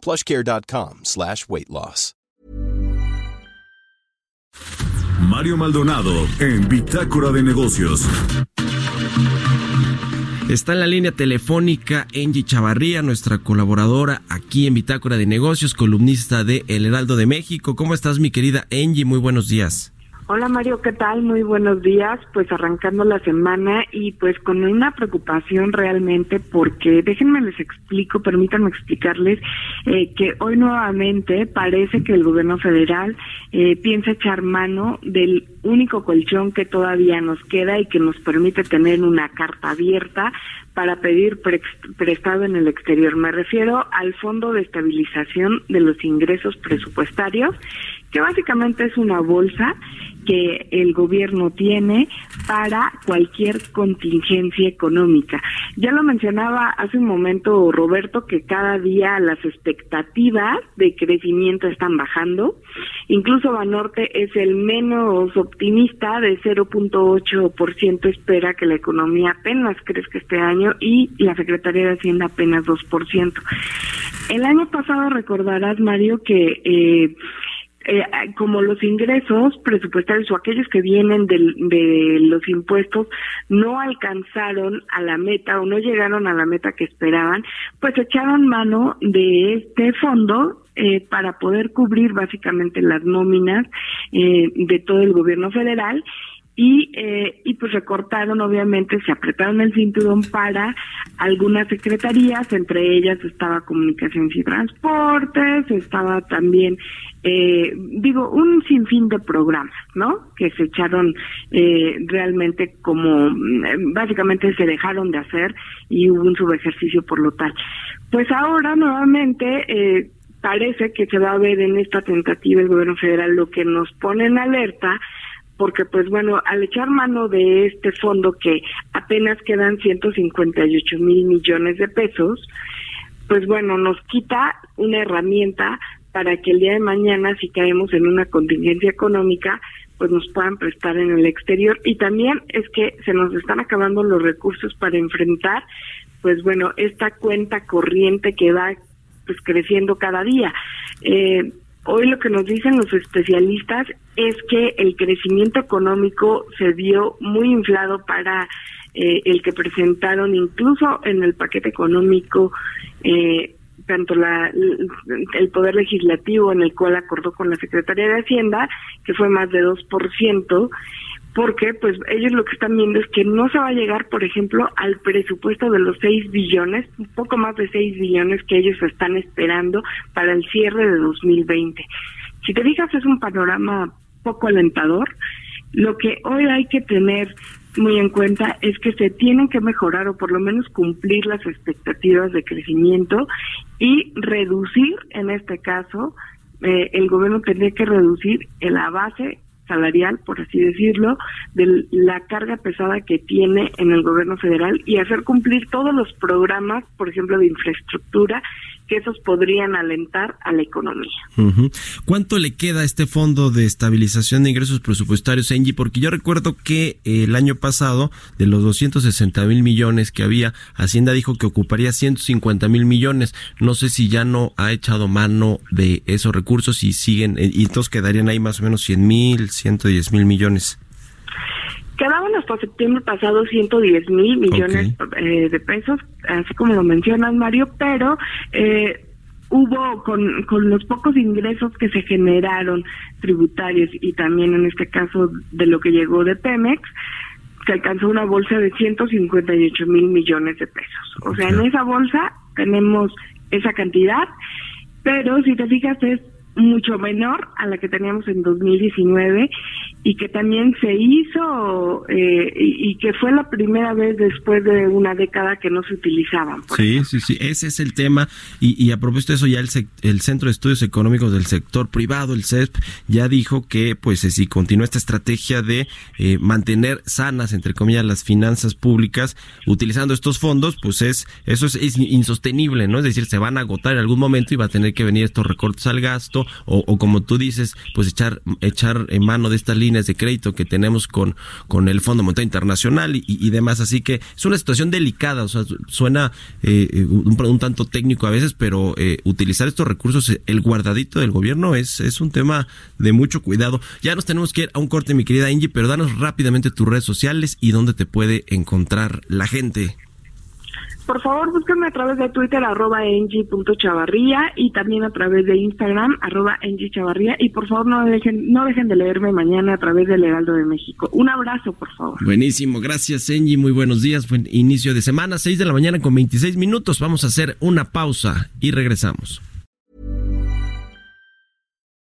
plushcare.com slash weight loss. Mario Maldonado en Bitácora de Negocios. Está en la línea telefónica Angie Chavarría, nuestra colaboradora aquí en Bitácora de Negocios, columnista de El Heraldo de México. ¿Cómo estás, mi querida Angie? Muy buenos días. Hola Mario, ¿qué tal? Muy buenos días. Pues arrancando la semana y pues con una preocupación realmente porque déjenme les explico, permítanme explicarles eh, que hoy nuevamente parece que el gobierno federal eh, piensa echar mano del único colchón que todavía nos queda y que nos permite tener una carta abierta para pedir prestado en el exterior. Me refiero al Fondo de Estabilización de los Ingresos Presupuestarios, que básicamente es una bolsa que el gobierno tiene para cualquier contingencia económica. Ya lo mencionaba hace un momento Roberto que cada día las expectativas de crecimiento están bajando. Incluso Banorte es el menos optimista de 0.8% espera que la economía apenas crezca este año y la Secretaría de Hacienda apenas 2%. El año pasado recordarás Mario que eh, eh, como los ingresos presupuestarios o aquellos que vienen de los impuestos no alcanzaron a la meta o no llegaron a la meta que esperaban, pues echaron mano de este fondo eh, para poder cubrir básicamente las nóminas eh, de todo el gobierno federal y, eh, y pues recortaron, obviamente, se apretaron el cinturón para algunas secretarías, entre ellas estaba Comunicaciones y Transportes, estaba también, eh, digo, un sinfín de programas, ¿no? Que se echaron eh, realmente como, mm, básicamente se dejaron de hacer y hubo un subejercicio por lo tal. Pues ahora nuevamente... Eh, parece que se va a ver en esta tentativa el gobierno federal lo que nos pone en alerta porque pues bueno, al echar mano de este fondo que apenas quedan 158 mil millones de pesos, pues bueno, nos quita una herramienta para que el día de mañana, si caemos en una contingencia económica, pues nos puedan prestar en el exterior. Y también es que se nos están acabando los recursos para enfrentar, pues bueno, esta cuenta corriente que va pues creciendo cada día. Eh, Hoy lo que nos dicen los especialistas es que el crecimiento económico se vio muy inflado para eh, el que presentaron incluso en el paquete económico eh, tanto la, el Poder Legislativo en el cual acordó con la Secretaría de Hacienda, que fue más de 2%, porque pues ellos lo que están viendo es que no se va a llegar, por ejemplo, al presupuesto de los 6 billones, un poco más de 6 billones que ellos están esperando para el cierre de 2020. Si te fijas, es un panorama poco alentador. Lo que hoy hay que tener muy en cuenta es que se tienen que mejorar o por lo menos cumplir las expectativas de crecimiento y reducir, en este caso, eh, el gobierno tendría que reducir la base salarial, por así decirlo, de la carga pesada que tiene en el gobierno federal y hacer cumplir todos los programas, por ejemplo, de infraestructura que esos podrían alentar a la economía. ¿Cuánto le queda a este fondo de estabilización de ingresos presupuestarios, Engie? Porque yo recuerdo que eh, el año pasado, de los 260 mil millones que había, Hacienda dijo que ocuparía 150 mil millones. No sé si ya no ha echado mano de esos recursos y siguen, eh, y entonces quedarían ahí más o menos 100 mil, 110 mil millones. Quedaban hasta septiembre pasado 110 mil millones eh, de pesos, así como lo mencionas, Mario, pero eh, hubo con, con los pocos ingresos que se generaron tributarios y también en este caso de lo que llegó de Pemex, se alcanzó una bolsa de 158 mil millones de pesos. O sea, en esa bolsa tenemos esa cantidad, pero si te fijas es mucho menor a la que teníamos en 2019 y que también se hizo eh, y, que fue la primera vez después de una década que no se utilizaban. Sí, sí, sí, ese es el tema y, y a propósito de eso ya el, el Centro de Estudios Económicos del Sector Privado, el CESP, ya dijo que pues si continúa esta estrategia de eh, mantener sanas, entre comillas, las finanzas públicas utilizando estos fondos, pues es eso es, insostenible, ¿no? Es decir, se van a agotar en algún momento y va a tener que venir estos recortes al gasto o, o como tú dices, pues echar, echar en mano de estas líneas de crédito que tenemos con, con el Fondo Monetario Internacional y, demás. Así que es una situación delicada, o sea, suena eh, un, tanto técnico a veces, pero eh, utilizar estos recursos, el guardadito del gobierno es, es un tema de mucho cuidado. Ya nos tenemos que ir a un corte, mi querida Angie, pero danos rápidamente tus redes sociales y dónde te puede encontrar la gente. Por favor, búsquenme a través de Twitter, arroba engie.chavarría y también a través de Instagram, arroba chavarría. Y por favor, no dejen, no dejen de leerme mañana a través del Heraldo de México. Un abrazo, por favor. Buenísimo, gracias, Engie. Muy buenos días. Buen inicio de semana, 6 de la mañana con 26 minutos. Vamos a hacer una pausa y regresamos.